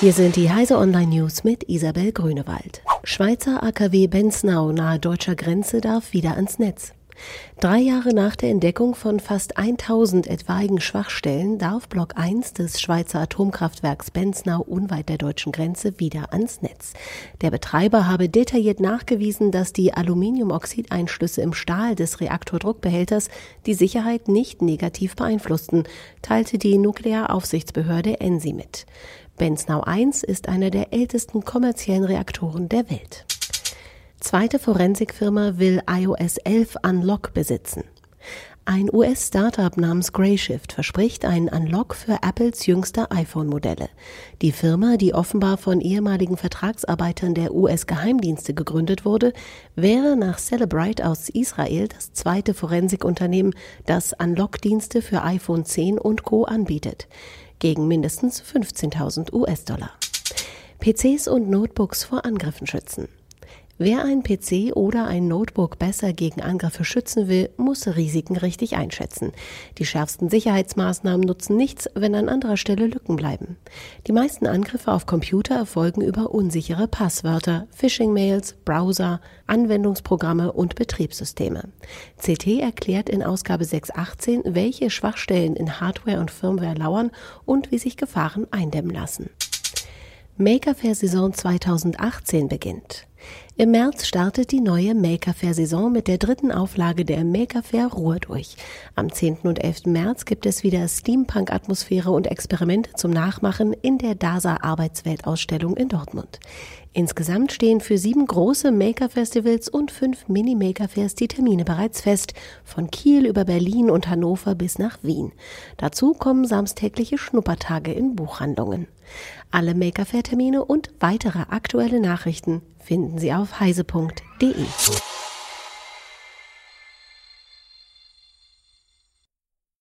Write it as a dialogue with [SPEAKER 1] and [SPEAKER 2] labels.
[SPEAKER 1] Hier sind die Heise Online News mit Isabel Grünewald. Schweizer AKW Benznau nahe deutscher Grenze darf wieder ans Netz. Drei Jahre nach der Entdeckung von fast 1000 etwaigen Schwachstellen darf Block 1 des Schweizer Atomkraftwerks Benznau unweit der deutschen Grenze wieder ans Netz. Der Betreiber habe detailliert nachgewiesen, dass die Aluminiumoxideinschlüsse im Stahl des Reaktordruckbehälters die Sicherheit nicht negativ beeinflussten, teilte die Nuklearaufsichtsbehörde ENSI mit. Benznau 1 ist einer der ältesten kommerziellen Reaktoren der Welt. Zweite Forensikfirma will iOS 11 Unlock besitzen. Ein US-Startup namens Grayshift verspricht einen Unlock für Apples jüngste iPhone-Modelle. Die Firma, die offenbar von ehemaligen Vertragsarbeitern der US-Geheimdienste gegründet wurde, wäre nach Celebrite aus Israel das zweite Forensikunternehmen, das Unlock-Dienste für iPhone 10 und Co. anbietet. Gegen mindestens 15.000 US-Dollar. PCs und Notebooks vor Angriffen schützen. Wer ein PC oder ein Notebook besser gegen Angriffe schützen will, muss Risiken richtig einschätzen. Die schärfsten Sicherheitsmaßnahmen nutzen nichts, wenn an anderer Stelle Lücken bleiben. Die meisten Angriffe auf Computer erfolgen über unsichere Passwörter, Phishing-Mails, Browser, Anwendungsprogramme und Betriebssysteme. CT erklärt in Ausgabe 618, welche Schwachstellen in Hardware und Firmware lauern und wie sich Gefahren eindämmen lassen. Maker Fair Saison 2018 beginnt. Im März startet die neue Maker Fair Saison mit der dritten Auflage der Maker Fair Ruhr durch. Am 10. und 11. März gibt es wieder Steampunk-Atmosphäre und Experimente zum Nachmachen in der DASA Arbeitsweltausstellung in Dortmund. Insgesamt stehen für sieben große Maker-Festivals und fünf Mini-Maker-Fairs die Termine bereits fest, von Kiel über Berlin und Hannover bis nach Wien. Dazu kommen samstägliche Schnuppertage in Buchhandlungen. Alle Maker-Fair-Termine und weitere aktuelle Nachrichten finden Sie auf heise.de.